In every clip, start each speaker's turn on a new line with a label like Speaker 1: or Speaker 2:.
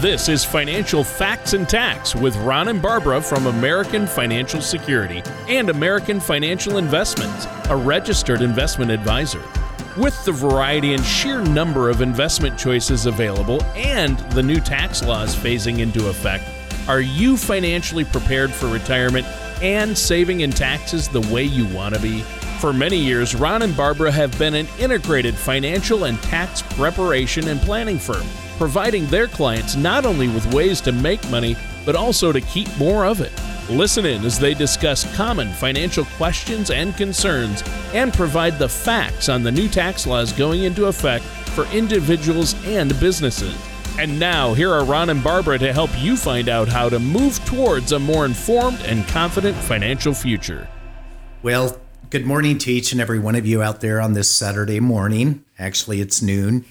Speaker 1: This is Financial Facts and Tax with Ron and Barbara from American Financial Security and American Financial Investments, a registered investment advisor. With the variety and sheer number of investment choices available and the new tax laws phasing into effect, are you financially prepared for retirement and saving in taxes the way you want to be? For many years, Ron and Barbara have been an integrated financial and tax preparation and planning firm, providing their clients not only with ways to make money, but also to keep more of it. Listen in as they discuss common financial questions and concerns and provide the facts on the new tax laws going into effect for individuals and businesses. And now, here are Ron and Barbara to help you find out how to move towards a more informed and confident financial future.
Speaker 2: Well, good morning to each and every one of you out there on this Saturday morning. Actually, it's noon.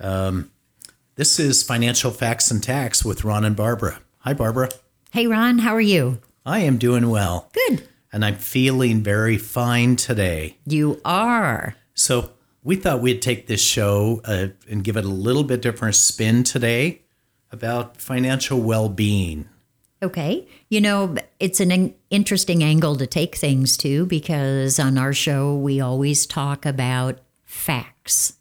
Speaker 2: Um, this is Financial Facts and Tax with Ron and Barbara. Hi, Barbara.
Speaker 3: Hey, Ron, how are you?
Speaker 2: I am doing well.
Speaker 3: Good.
Speaker 2: And I'm feeling very fine today.
Speaker 3: You are.
Speaker 2: So, we thought we'd take this show uh, and give it a little bit different spin today about financial well being.
Speaker 3: Okay. You know, it's an interesting angle to take things to because on our show, we always talk about facts.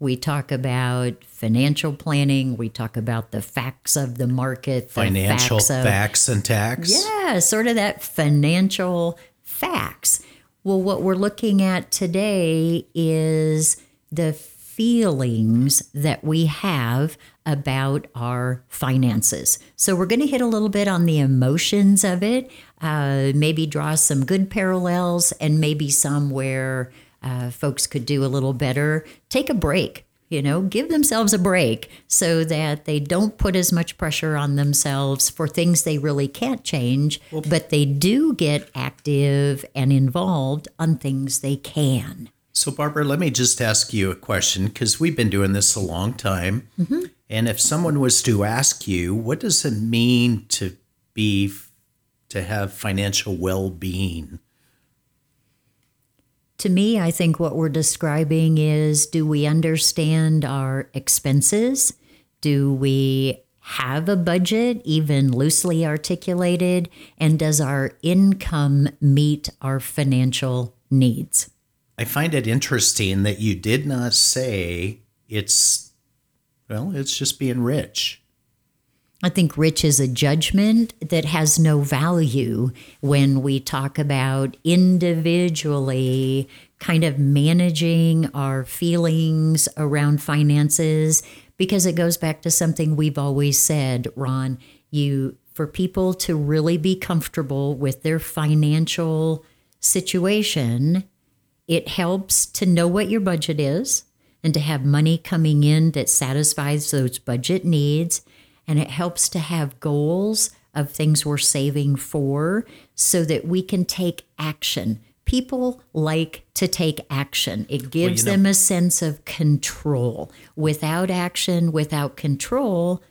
Speaker 3: We talk about financial planning. We talk about the facts of the market, the
Speaker 2: Financial
Speaker 3: facts, of,
Speaker 2: facts and tax.
Speaker 3: Yeah, sort of that financial facts. Well, what we're looking at today is the feelings that we have about our finances. So, we're going to hit a little bit on the emotions of it, uh, maybe draw some good parallels, and maybe some where uh, folks could do a little better. Take a break. You know, give themselves a break so that they don't put as much pressure on themselves for things they really can't change, but they do get active and involved on things they can.
Speaker 2: So, Barbara, let me just ask you a question because we've been doing this a long time. Mm-hmm. And if someone was to ask you, what does it mean to be, to have financial well being?
Speaker 3: To me, I think what we're describing is do we understand our expenses? Do we have a budget, even loosely articulated? And does our income meet our financial needs?
Speaker 2: I find it interesting that you did not say it's, well, it's just being rich.
Speaker 3: I think rich is a judgment that has no value when we talk about individually kind of managing our feelings around finances because it goes back to something we've always said, Ron, you for people to really be comfortable with their financial situation, it helps to know what your budget is and to have money coming in that satisfies those budget needs. And it helps to have goals of things we're saving for so that we can take action. People like to take action. It gives
Speaker 2: know-
Speaker 3: them a sense of control. Without action, without control,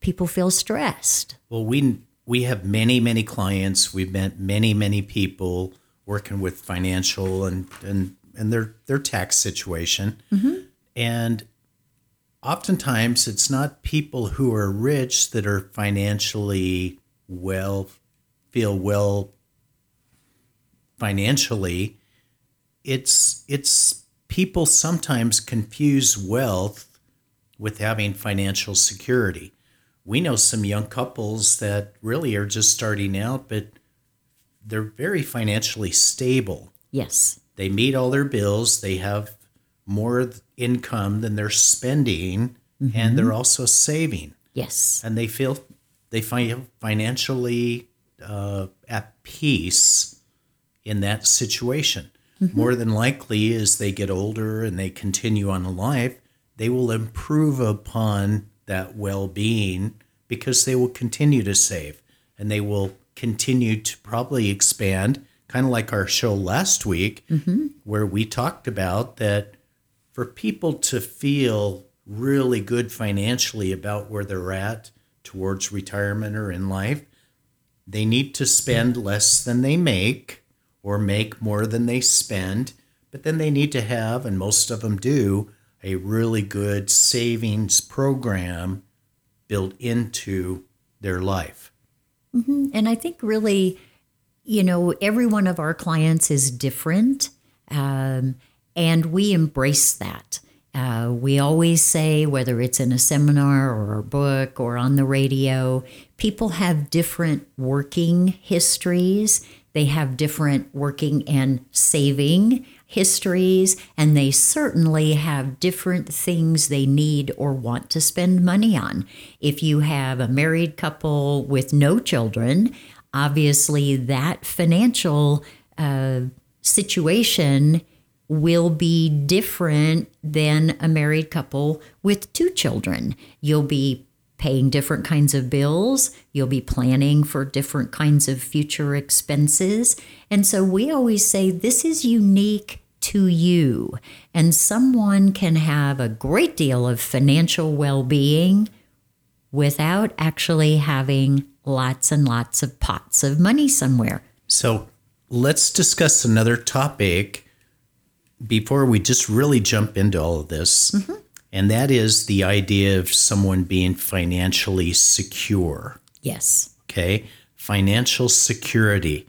Speaker 3: people feel stressed.
Speaker 2: Well, we we have many many clients. We've met many many people working with financial and and and their their tax situation, mm-hmm. and oftentimes it's not people who are rich that are financially well feel well financially. It's it's people sometimes confuse wealth with having financial security. We know some young couples that really are just starting out, but they're very financially stable.
Speaker 3: Yes.
Speaker 2: They meet all their bills, they have more income than they're spending, and they're also saving.
Speaker 3: Yes.
Speaker 2: And they feel they find financially uh, at peace in that situation. More than likely, as they get older and they continue on in life, they will improve upon that well being because they will continue to save and they will continue to probably expand, kind of like our show last week, where we talked about that for people to feel really good financially about where they're at towards retirement or in life, they need to spend less than they make or make more than they spend, but then they need to have, and most of them do, a really good savings program built into their life.
Speaker 3: And I think really, you know, every one of our clients is different. Um, and we embrace that. Uh, we always say, whether it's in a seminar or a book or on the radio, people have different working histories. They have different working and saving histories, and they certainly have different things they need or want to spend money on. If you have a married couple with no children, obviously that financial uh, situation will be different than a married couple with two children. You'll be paying different kinds of bills, you'll be planning for different kinds of future expenses. And so we always say this is unique to you. And someone can have a great deal of financial well being without actually having lots and lots of pots of money somewhere.
Speaker 2: So let's discuss another topic before we just really jump into all of this. Mm-hmm. And that is the idea of someone being financially secure.
Speaker 3: Yes.
Speaker 2: Okay. Financial security.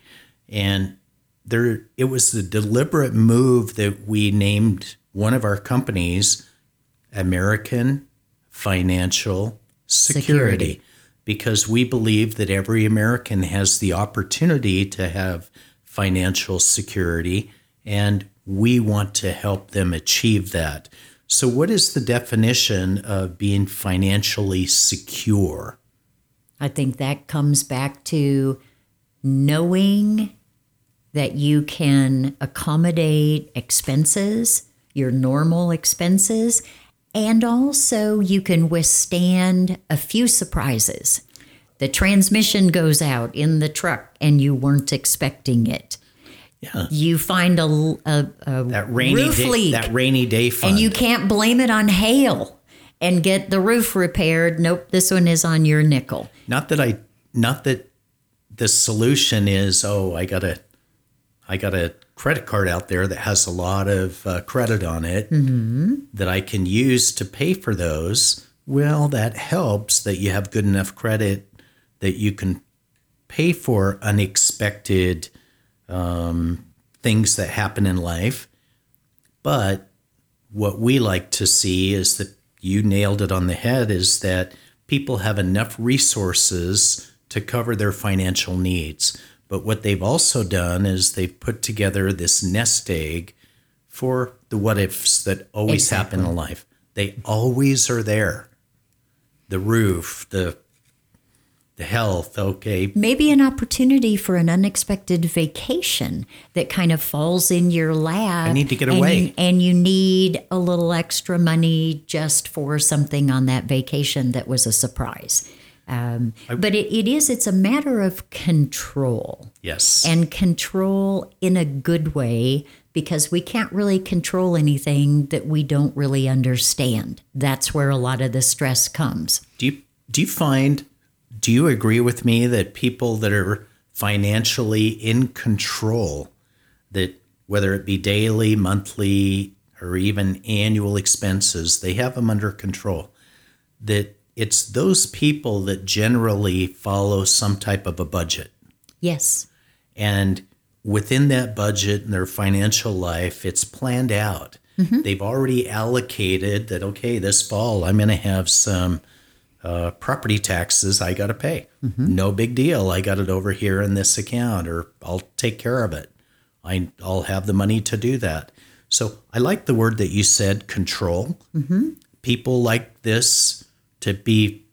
Speaker 2: And there it was a deliberate move that we named one of our companies American Financial Security,
Speaker 3: Security.
Speaker 2: because we believe that every American has the opportunity to have financial security and we want to help them achieve that. So what is the definition of being financially secure?
Speaker 3: I think that comes back to knowing that you can accommodate expenses, your normal expenses, and also you can withstand a few surprises. The transmission goes out in the truck and you weren't expecting it.
Speaker 2: Yeah.
Speaker 3: You find a, a, a
Speaker 2: That rainy
Speaker 3: roof
Speaker 2: day,
Speaker 3: leak
Speaker 2: that rainy day fund.
Speaker 3: and you can't blame it on hail and get the roof repaired. Nope, this one is on your nickel.
Speaker 2: not that I not that the solution is oh I got a I got a credit card out there that has a lot of uh, credit on it that I can use to pay for those. Well, that helps that you have good enough credit that you can pay for unexpected um, things that happen in life. But what we like to see is that you nailed it on the head is that people have enough resources to cover their financial needs. But what they've also done is they've put together this nest egg for the what ifs that always happen in life. They always are there. The roof, the the health, okay,
Speaker 3: maybe an opportunity for an unexpected vacation that kind of falls in your lap.
Speaker 2: I need to get
Speaker 3: and
Speaker 2: away.
Speaker 3: you- and you need a little extra money just for something on that vacation that was a surprise. Um, but it, it is, it's a matter of control
Speaker 2: yes.
Speaker 3: and control in a good way because we can't really control anything that we don't really understand. That's where a lot of the stress comes.
Speaker 2: Do you do you find do you agree with me that people that are financially in control that whether it be daily, monthly, or even annual expenses, they have them under control. That it's those people that generally follow some type of a budget.
Speaker 3: Yes.
Speaker 2: And within that budget and their financial life, it's planned out. Mm-hmm. They've already allocated that, okay, this fall I'm going to have some uh, property taxes I got to pay. No big deal. I got it over here in this account, or I'll take care of it. I, I'll have the money to do that. So I like the word that you said, control. People like this to be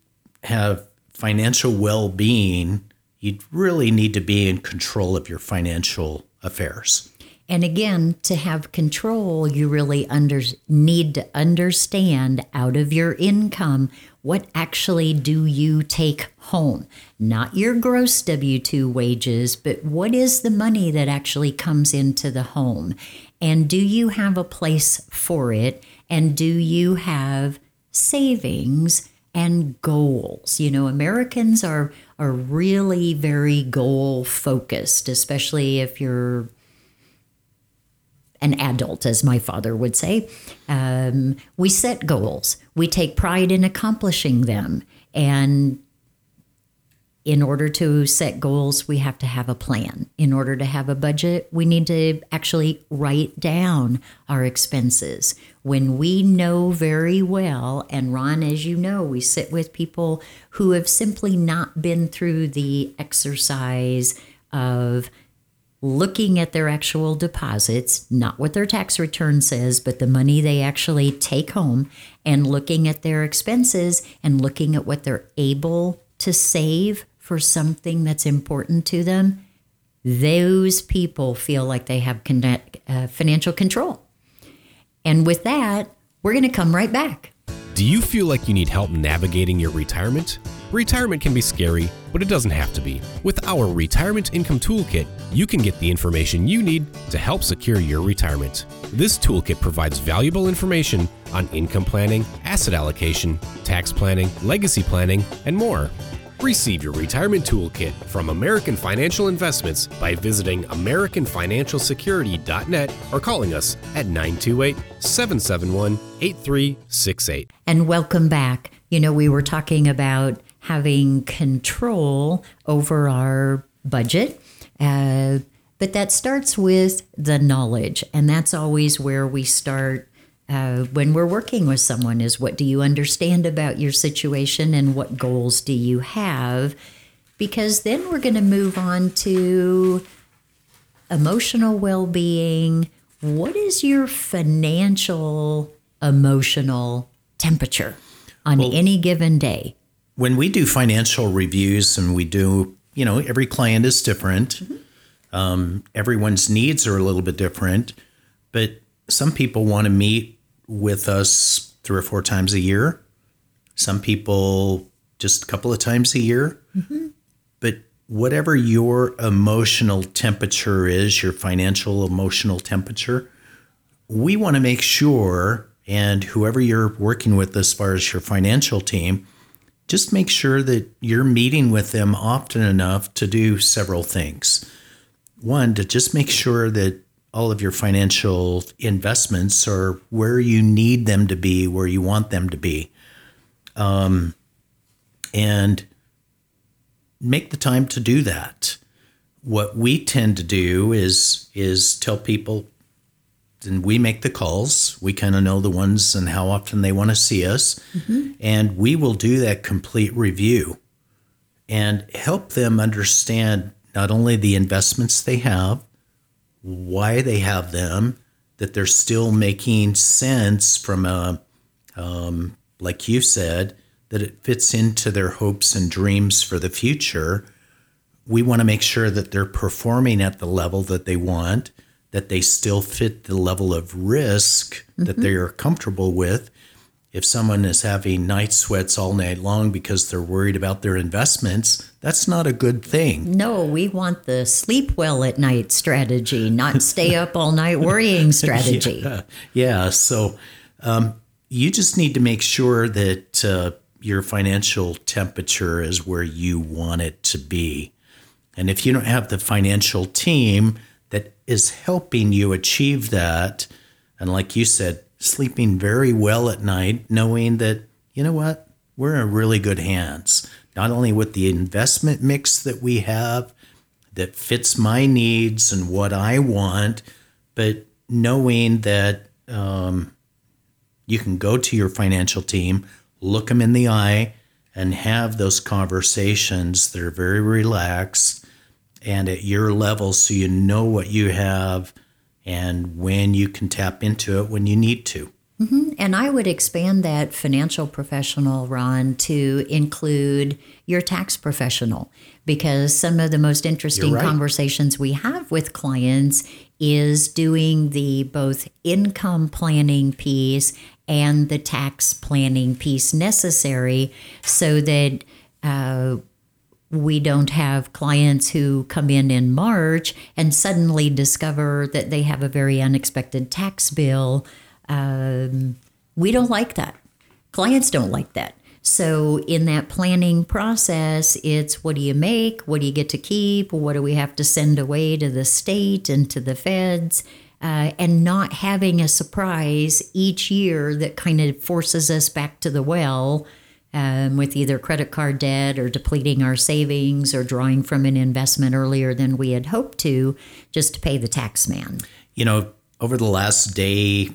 Speaker 2: have financial well-being. You really need to be in control of your financial affairs.
Speaker 3: And again, to have control, you really under, need to understand out of your income what actually do you take home? Not your gross W 2 wages, but what is the money that actually comes into the home? And do you have a place for it? And do you have savings and goals? You know, Americans are, are really very goal focused, especially if you're an adult, as my father would say. Um, we set goals, we take pride in accomplishing them. And in order to set goals, we have to have a plan. In order to have a budget, we need to actually write down our expenses. When we know very well, and Ron, as you know, we sit with people who have simply not been through the exercise of looking at their actual deposits, not what their tax return says, but the money they actually take home, and looking at their expenses and looking at what they're able to save for something that's important to them, those people feel like they have connect, uh, financial control. And with that, we're going to come right back.
Speaker 4: Do you feel like you need help navigating your retirement? Retirement can be scary, but it doesn't have to be. With our Retirement Income Toolkit, you can get the information you need to help secure your retirement. This toolkit provides valuable information on income planning, asset allocation, tax planning, legacy planning, and more. Receive your retirement toolkit from American Financial Investments by visiting AmericanFinancialSecurity.net or calling us at 928 771 8368.
Speaker 3: And welcome back. You know, we were talking about having control over our budget. Uh, but that starts with the knowledge. And that's always where we start uh, when we're working with someone is what do you understand about your situation and what goals do you have because then we're going to move on to emotional well-being what is your financial emotional temperature on well, any given day
Speaker 2: when we do financial reviews and we do you know every client is different mm-hmm. um, everyone's needs are a little bit different but some people want to meet with us three or four times a year. Some people just a couple of times a year. Mm-hmm. But whatever your emotional temperature is, your financial emotional temperature, we want to make sure, and whoever you're working with as far as your financial team, just make sure that you're meeting with them often enough to do several things. One, to just make sure that all of your financial investments are where you need them to be, where you want them to be. Um, and make the time to do that. What we tend to do is is tell people and we make the calls. We kind of know the ones and how often they want to see us. Mm-hmm. And we will do that complete review and help them understand not only the investments they have, why they have them, that they're still making sense from a, um, like you said, that it fits into their hopes and dreams for the future. We want to make sure that they're performing at the level that they want, that they still fit the level of risk mm-hmm. that they are comfortable with, if someone is having night sweats all night long because they're worried about their investments, that's not a good thing.
Speaker 3: No, we want the sleep well at night strategy, not stay up all night worrying strategy.
Speaker 2: yeah. yeah. So um, you just need to make sure that uh, your financial temperature is where you want it to be. And if you don't have the financial team is helping you achieve that, and like you said, sleeping very well at night, knowing that, you know what, we're in really good hands. Not only with the investment mix that we have that fits my needs and what I want, but knowing that um, you can go to your financial team, look them in the eye, and have those conversations that are very relaxed and at your level so you know what you have and when you can tap into it when you need to.
Speaker 3: Mm-hmm. And I would expand that financial professional, Ron, to include your tax professional, because some of the most interesting right. conversations we have with clients is doing the both income planning piece and the tax planning piece necessary so that uh, we don't have clients who come in in March and suddenly discover that they have a very unexpected tax bill. Um, we don't like that. Clients don't like that. So, in that planning process, it's what do you make? What do you get to keep? What do we have to send away to the state and to the feds? uh, and not having a surprise each year that kind of forces us back to the well um, with either credit card debt or depleting our savings or drawing from an investment earlier than we had hoped to just to pay the tax man.
Speaker 2: You know, over the last day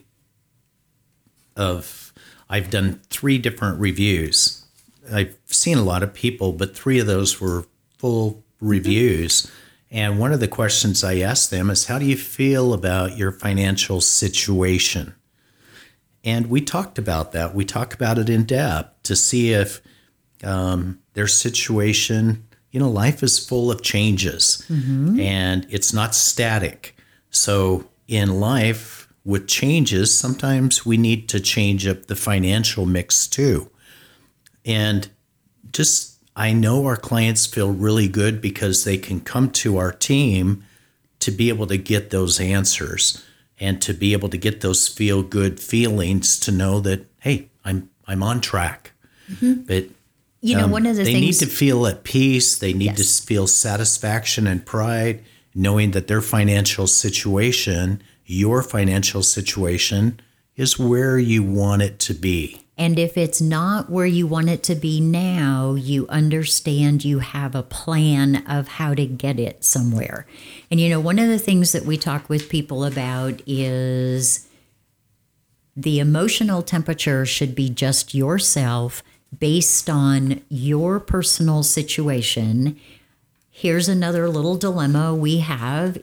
Speaker 2: of, I've done three different reviews. I've seen a lot of people, but three of those were full reviews. And one of the questions I asked them is, How do you feel about your financial situation? And we talked about that. We talked about it in depth to see if um, their situation, you know, life is full of changes and it's not static. So in life, with changes, sometimes we need to change up the financial mix too. And just, I know our clients feel really good because they can come to our team to be able to get those answers and to be able to get those feel good feelings to know that, hey, I'm, I'm on track. But
Speaker 3: You know,
Speaker 2: um,
Speaker 3: one of the
Speaker 2: they
Speaker 3: things
Speaker 2: need to feel at peace. They need
Speaker 3: Yes.
Speaker 2: to feel satisfaction and pride, knowing that their financial situation, your financial situation, is where you want it to be.
Speaker 3: And if it's not where you want it to be now, you understand you have a plan of how to get it somewhere. And you know, one of the things that we talk with people about is the emotional temperature should be just yourself based on your personal situation. Here's another little dilemma we have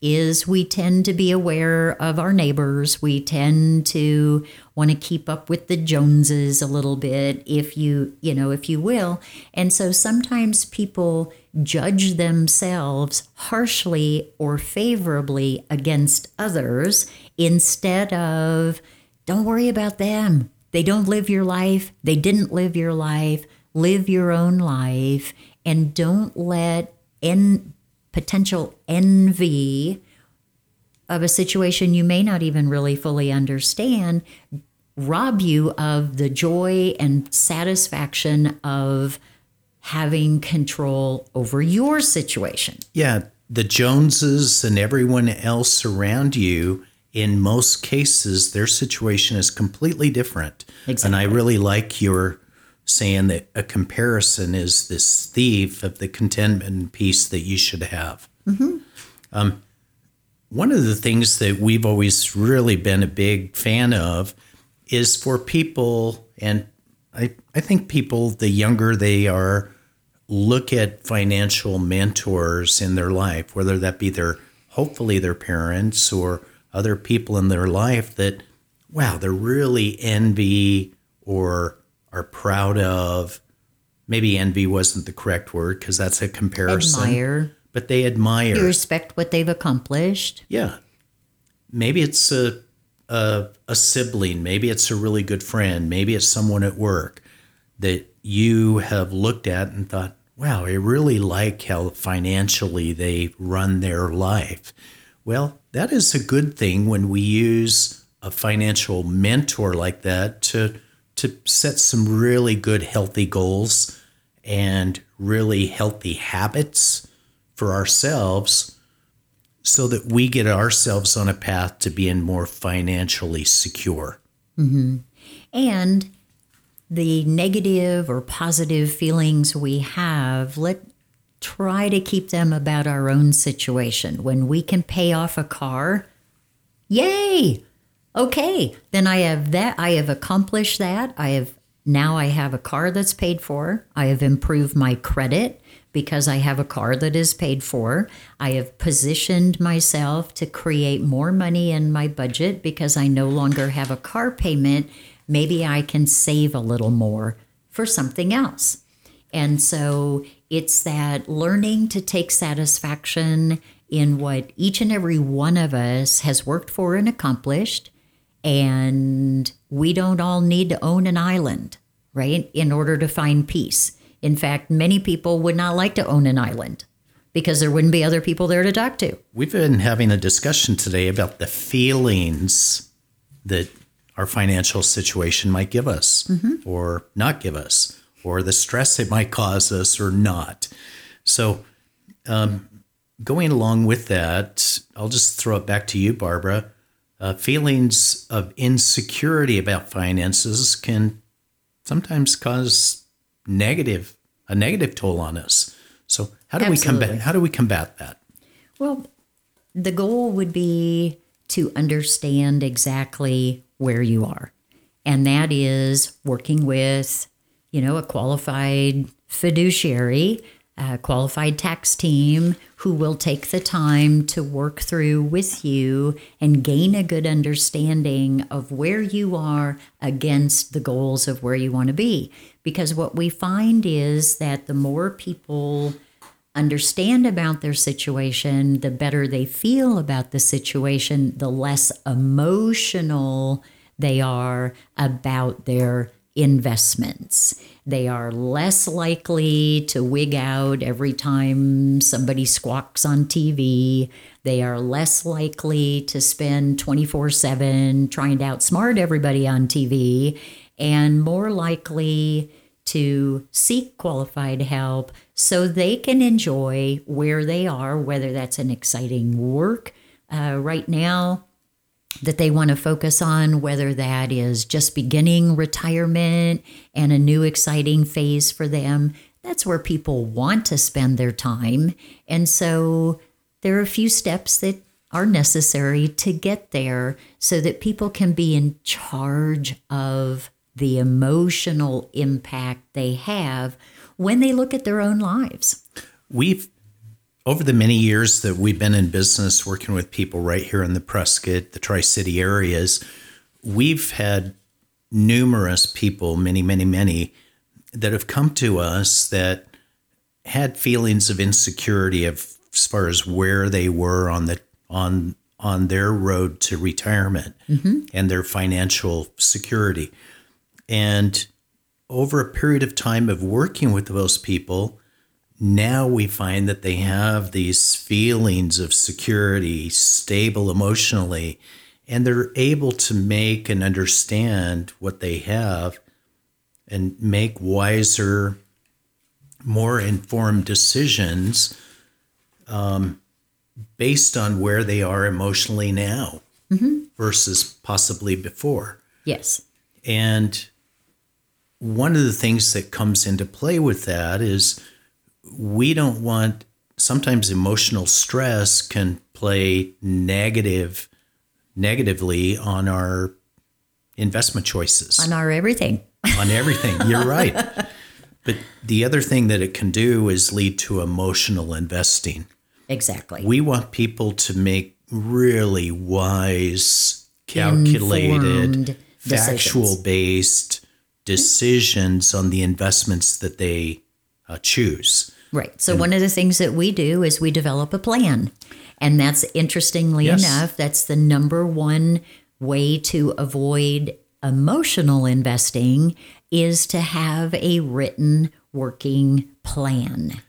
Speaker 3: is we tend to be aware of our neighbors. We tend to want to keep up with the Joneses a little bit, if you, you know, if you will. And so sometimes people judge themselves harshly or favorably against others instead of, don't worry about them. They don't live your life. They didn't live your life. Live your own life and don't let en- potential envy of a situation you may not even really fully understand rob you of the joy and satisfaction of having control over your situation.
Speaker 2: Yeah, the Joneses and everyone else around you, in most cases, their situation is completely different. And I really like your saying that a comparison is this thief of the contentment piece that you should have. Um, one of the things that we've always really been a big fan of is for people, and I, I think people, the younger they are, look at financial mentors in their life, whether that be their hopefully their parents or other people in their life that, wow, they're really envy or are proud of. Maybe envy wasn't the correct word because that's a comparison.
Speaker 3: Admire,
Speaker 2: But they admire.
Speaker 3: you respect what they've accomplished.
Speaker 2: Yeah. Maybe it's a, a a sibling, maybe it's a really good friend, maybe it's someone at work that you have looked at and thought, "Wow, I really like how financially they run their life." Well, that is a good thing when we use a financial mentor like that to to set some really good healthy goals and really healthy habits for ourselves so that we get ourselves on a path to being more financially secure. Mm-hmm.
Speaker 3: And the negative or positive feelings we have, let try to keep them about our own situation. When we can pay off a car, yay! Okay, then I have that. I have accomplished that. I have now I have a car that's paid for. I have improved my credit because I have a car that is paid for. I have positioned myself to create more money in my budget because I no longer have a car payment. Maybe I can save a little more for something else. And so it's that learning to take satisfaction in what each and every one of us has worked for and accomplished. And we don't all need to own an island, right, in order to find peace. In fact, many people would not like to own an island because there wouldn't be other people there to talk to.
Speaker 2: We've been having a discussion today about the feelings that our financial situation might give us or not give us, or the stress it might cause us or not. So, um, going along with that, I'll just throw it back to you, Barbara. Uh, feelings of insecurity about finances can sometimes cause negative a negative toll on us. So how do we combat how do we combat that?
Speaker 3: Well, the goal would be to understand exactly where you are. And that is working with, you know, a qualified fiduciary, a qualified tax team who will take the time to work through with you and gain a good understanding of where you are against the goals of where you want to be. Because what we find is that the more people understand about their situation, the better they feel about the situation, the less emotional they are about their investments. They are less likely to wig out every time somebody squawks on TV. They are less likely to spend 24 7 trying to outsmart everybody on TV and more likely to seek qualified help so they can enjoy where they are, whether that's an exciting work uh, right now that they want to focus on, whether that is just beginning retirement and a new exciting phase for them. That's where people want to spend their time. And so there are a few steps that are necessary to get there so that people can be in charge of the emotional impact they have when they look at their own lives.
Speaker 2: We've over the many years that we've been in business working with people right here in the Prescott, the Tri City areas, we've had numerous people, many, many, many, that have come to us that had feelings of insecurity of as far as where they were on the on on their road to retirement mm-hmm. and their financial security. And over a period of time of working with those people, now we find that they have these feelings of security, stable emotionally, and they're able to make and understand what they have and make wiser, more informed decisions um, based on where they are emotionally now versus possibly before.
Speaker 3: Yes.
Speaker 2: And one of the things that comes into play with that is we don't want sometimes emotional stress can play negative negatively on our investment choices
Speaker 3: On our everything.
Speaker 2: on everything you're right but the other thing that it can do is lead to emotional investing
Speaker 3: Exactly.
Speaker 2: we want people to make really wise, calculated, factual
Speaker 3: decisions.
Speaker 2: based decisions on the investments that they uh, choose.
Speaker 3: Right. So one of the things that we do is we develop a plan. And that's interestingly
Speaker 2: Yes.
Speaker 3: enough, that's the number one way to avoid emotional investing is to have a written working plan.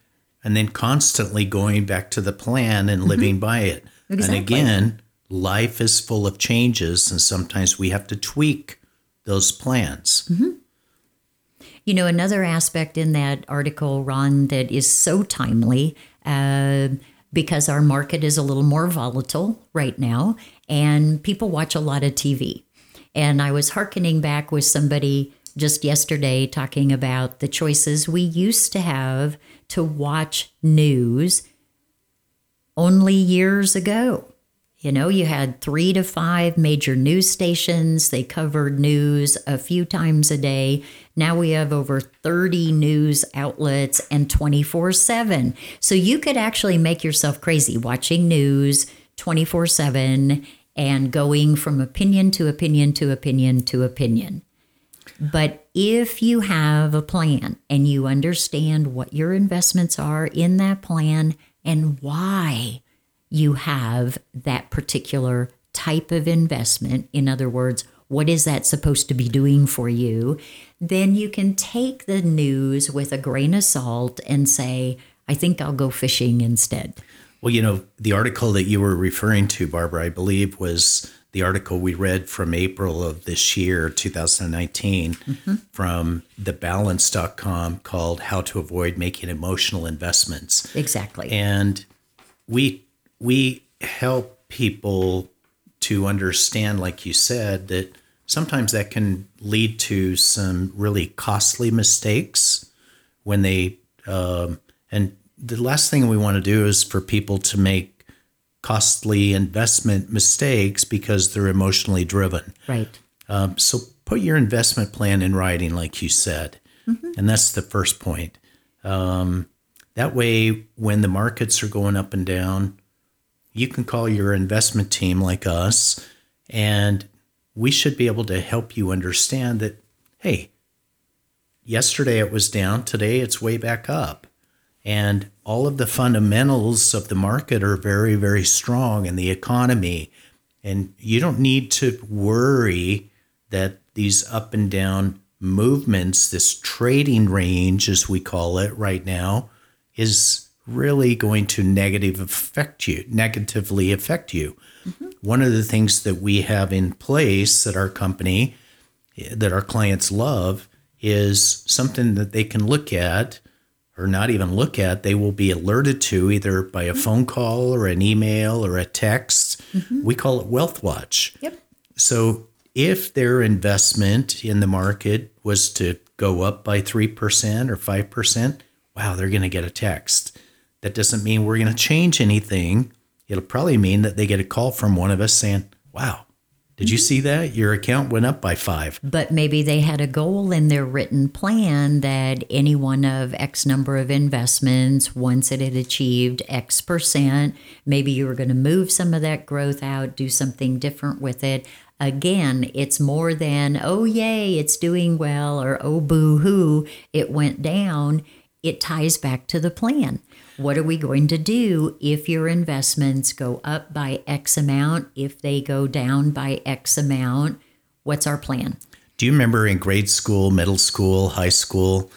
Speaker 2: And then constantly going back to the plan and mm-hmm. living by it.
Speaker 3: Exactly.
Speaker 2: And again, life is full of changes, and sometimes we have to tweak those plans. Mm-hmm.
Speaker 3: You know, another aspect in that article, Ron, that is so timely uh, because our market is a little more volatile right now and people watch a lot of TV. And I was hearkening back with somebody just yesterday talking about the choices we used to have to watch news only years ago. You know, you had three to five major news stations. They covered news a few times a day. Now we have over 30 news outlets and 24 7. So you could actually make yourself crazy watching news 24 7 and going from opinion to opinion to opinion to opinion. But if you have a plan and you understand what your investments are in that plan and why you have that particular type of investment, in other words, what is that supposed to be doing for you? Then you can take the news with a grain of salt and say, I think I'll go fishing instead.
Speaker 2: Well, you know, the article that you were referring to, Barbara, I believe was the article we read from April of this year, 2019, mm-hmm. from thebalance.com called How to Avoid Making Emotional Investments.
Speaker 3: Exactly.
Speaker 2: And we we help people to understand, like you said, that sometimes that can lead to some really costly mistakes when they um, and the last thing we want to do is for people to make costly investment mistakes because they're emotionally driven.
Speaker 3: Right.
Speaker 2: Um, so put your investment plan in writing, like you said, and that's the first point. Um, that way, when the markets are going up and down, you can call your investment team like us, and we should be able to help you understand that, hey, yesterday it was down, today it's way back up. And all of the fundamentals of the market are very, very strong in the economy. And you don't need to worry that these up and down movements, this trading range, as we call it right now, is really going to negative affect you, negatively affect you. One of the things that we have in place at our company that our clients love is something that they can look at or not even look at, they will be alerted to either by a phone call or an email or a text. We call it Wealth Watch.
Speaker 3: Yep.
Speaker 2: So if their investment in the market was to go up by 3% or 5%, wow, they're going to get a text. That doesn't mean we're going to change anything. It'll probably mean that they get a call from one of us saying, wow, did you mm-hmm. see that? Your account went up by five.
Speaker 3: But maybe they had a goal in their written plan that any one of X number of investments, once it had achieved X percent, maybe you were going to move some of that growth out, do something different with it. Again, it's more than, oh, yay, it's doing well, or oh, boo hoo, it went down. It ties back to the plan. What are we going to do if your investments go up by X amount? If they go down by X amount, what's our plan?
Speaker 2: Do you remember in grade school, middle school, high school,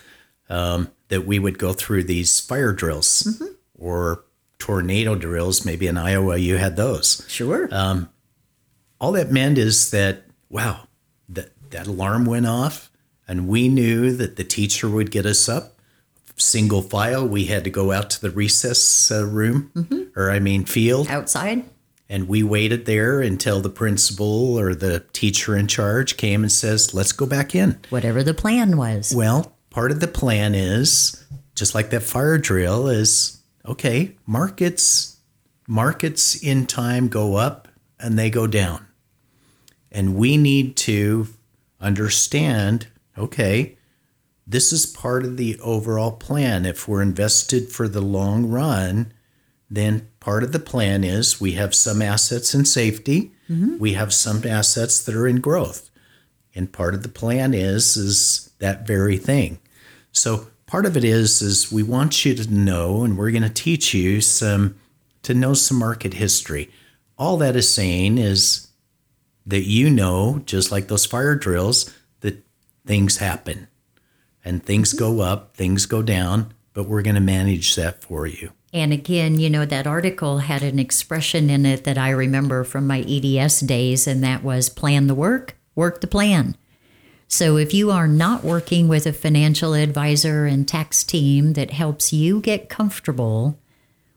Speaker 2: um, that we would go through these fire drills or tornado drills? Maybe in Iowa you had those.
Speaker 3: Sure.
Speaker 2: All that meant is that, wow, that, that alarm went off and we knew that the teacher would get us up. Single file, we had to go out to the recess uh, room, or I mean, field.
Speaker 3: Outside?
Speaker 2: And we waited there until the principal or the teacher in charge came and says, let's go back in.
Speaker 3: Whatever the plan was.
Speaker 2: Well, part of the plan is just like that fire drill is okay, markets markets in time go up and they go down. And we need to understand, okay, this is part of the overall plan. If we're invested for the long run, then part of the plan is we have some assets in safety, mm-hmm. we have some assets that are in growth. And part of the plan is is that very thing. So part of it is is we want you to know and we're going to teach you some to know some market history. All that is saying is that you know, just like those fire drills, that things happen and things go mm-hmm. up, things go down, but we're going to manage that for you.
Speaker 3: And again, you know, that article had an expression in it that I remember from my EDS days, and that was plan the work, work the plan. So if you are not working with a financial advisor and tax team that helps you get comfortable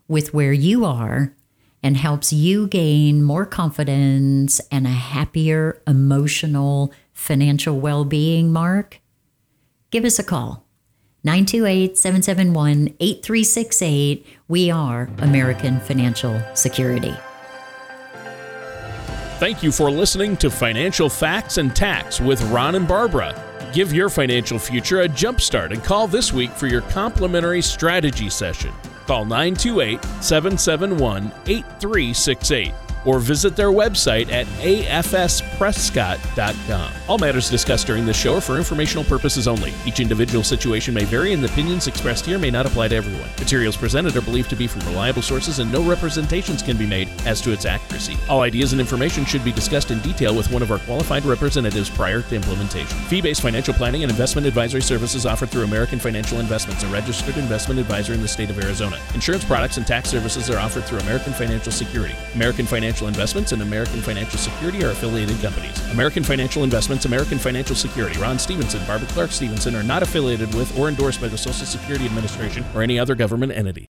Speaker 3: with where you are and helps you gain more confidence and a happier emotional financial well being, Mark, give us a call. 928 771 8368. We are American Financial Security.
Speaker 1: Thank you for listening to Financial Facts and Tax with Ron and Barbara. Give your financial future a jumpstart and call this week for your complimentary strategy session. Call 928 771 8368 or visit their website at afsprescott.com. All matters discussed during this show are for informational purposes only. Each individual situation may vary, and the opinions expressed here may not apply to everyone. Materials presented are believed to be from reliable sources, and no representations can be made as to its accuracy. All ideas and information should be discussed in detail with one of our qualified representatives prior to implementation. Fee based financial planning and investment advisory services offered through American Financial Investments, a registered investment advisor in the state of Arizona. Insurance products and tax services are offered through American Financial Security. American Financial Investments and American Financial Security are affiliated companies. American Financial Investments, American Financial Security, Ron Stevenson, Barbara Clark Stevenson are not affiliated with or endorsed by the Social Security Administration or any other government entity.